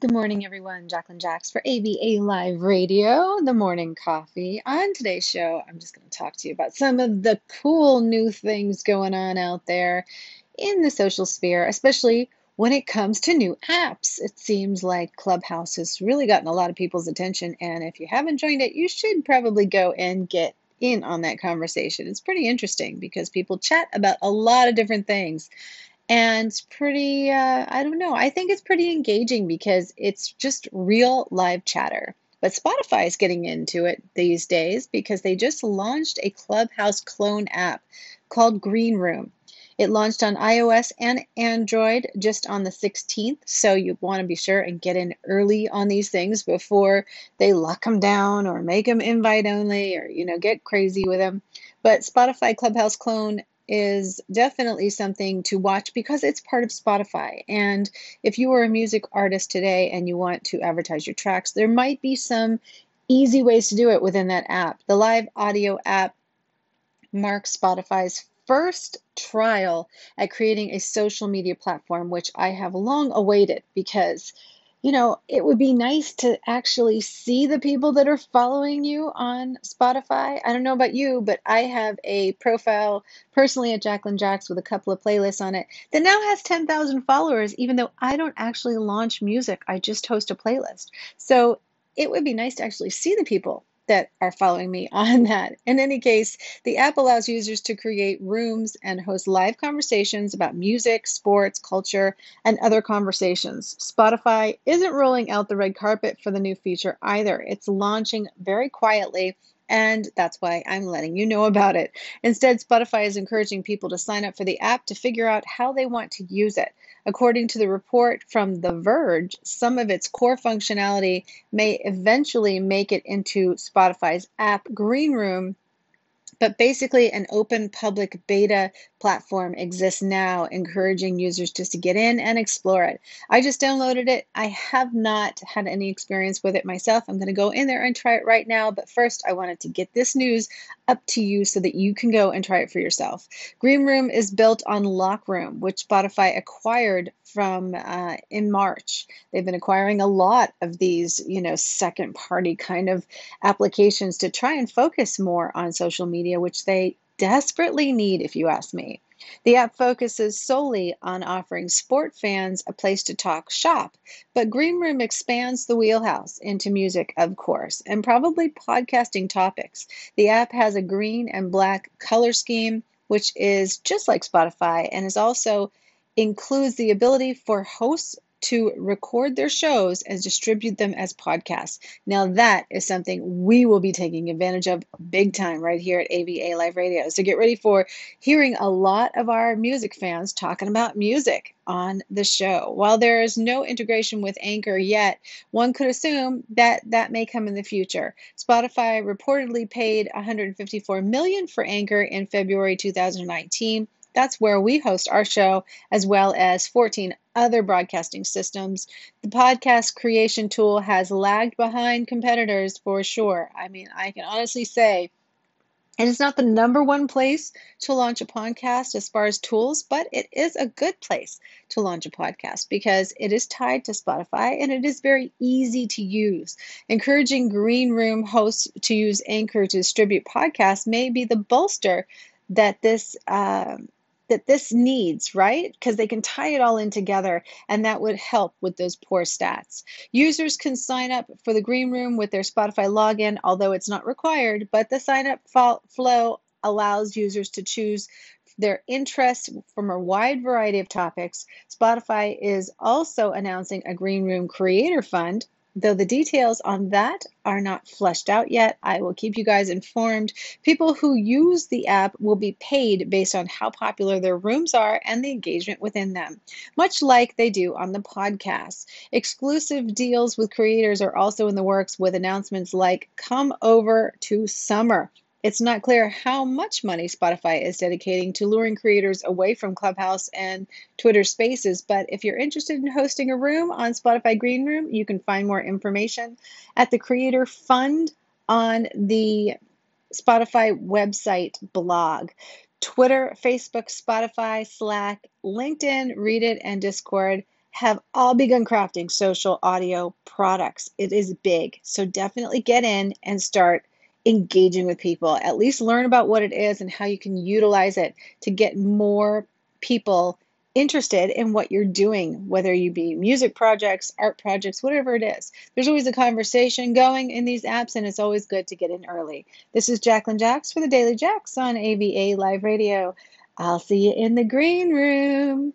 Good morning, everyone. Jacqueline Jax for AVA Live Radio, the morning coffee. On today's show, I'm just going to talk to you about some of the cool new things going on out there in the social sphere, especially when it comes to new apps. It seems like Clubhouse has really gotten a lot of people's attention, and if you haven't joined it, you should probably go and get in on that conversation. It's pretty interesting because people chat about a lot of different things and pretty uh, i don't know. I think it's pretty engaging because it's just real live chatter. But spotify is getting into it these days because they just launched a clubhouse clone app called green room. It launched on ios and android just on the 16th so you want to be sure and get in early on these things before they lock them down or make them invite only or you know get crazy with them but spotify clubhouse clone is definitely something to watch because it's part of Spotify. And if you are a music artist today and you want to advertise your tracks, there might be some easy ways to do it within that app. The live audio app marks Spotify's first trial at creating a social media platform, which I have long awaited because you know, it would be nice to actually see the people that are following you on Spotify. I don't know about you, but I have a profile personally at Jacqueline Jax with a couple of playlists on it that now has 10,000 followers, even though I don't actually launch music. I just host a playlist. So it would be nice to actually see the people that are following me on that. In any case, the app allows users to create rooms and host live conversations about music, sports, culture, and other conversations. Spotify isn't rolling out the red carpet for the new feature either. It's launching very quietly and that's why I'm letting you know about it. Instead, Spotify is encouraging people to sign up for the app to figure out how they want to use it. According to the report from The Verge, some of its core functionality may eventually make it into Spotify's app Green Room but basically, an open public beta platform exists now, encouraging users just to get in and explore it. I just downloaded it. I have not had any experience with it myself. I'm going to go in there and try it right now. But first, I wanted to get this news up to you so that you can go and try it for yourself. Green Room is built on Locker Room, which Spotify acquired from uh, in March. They've been acquiring a lot of these, you know, second party kind of applications to try and focus more on social media, which they desperately need, if you ask me. The app focuses solely on offering sport fans a place to talk shop, but Green Room expands the wheelhouse into music, of course, and probably podcasting topics. The app has a green and black color scheme, which is just like Spotify and is also includes the ability for hosts to record their shows and distribute them as podcasts. Now, that is something we will be taking advantage of big time right here at AVA Live Radio. So, get ready for hearing a lot of our music fans talking about music on the show. While there is no integration with Anchor yet, one could assume that that may come in the future. Spotify reportedly paid 154 million for Anchor in February 2019 that's where we host our show, as well as 14 other broadcasting systems. The podcast creation tool has lagged behind competitors for sure. I mean, I can honestly say it is not the number one place to launch a podcast as far as tools, but it is a good place to launch a podcast because it is tied to Spotify and it is very easy to use. Encouraging Green Room hosts to use Anchor to distribute podcasts may be the bolster that this. Um, that this needs, right? Because they can tie it all in together and that would help with those poor stats. Users can sign up for the Green Room with their Spotify login, although it's not required, but the sign up flow allows users to choose their interests from a wide variety of topics. Spotify is also announcing a Green Room Creator Fund Though the details on that are not fleshed out yet, I will keep you guys informed. People who use the app will be paid based on how popular their rooms are and the engagement within them, much like they do on the podcast. Exclusive deals with creators are also in the works with announcements like Come Over to Summer it's not clear how much money Spotify is dedicating to luring creators away from Clubhouse and Twitter Spaces, but if you're interested in hosting a room on Spotify Green Room, you can find more information at the Creator Fund on the Spotify website blog. Twitter, Facebook, Spotify, Slack, LinkedIn, Reddit, and Discord have all begun crafting social audio products. It is big. So definitely get in and start engaging with people. At least learn about what it is and how you can utilize it to get more people interested in what you're doing, whether you be music projects, art projects, whatever it is. There's always a conversation going in these apps, and it's always good to get in early. This is Jacqueline Jax for the Daily Jax on AVA Live Radio. I'll see you in the green room.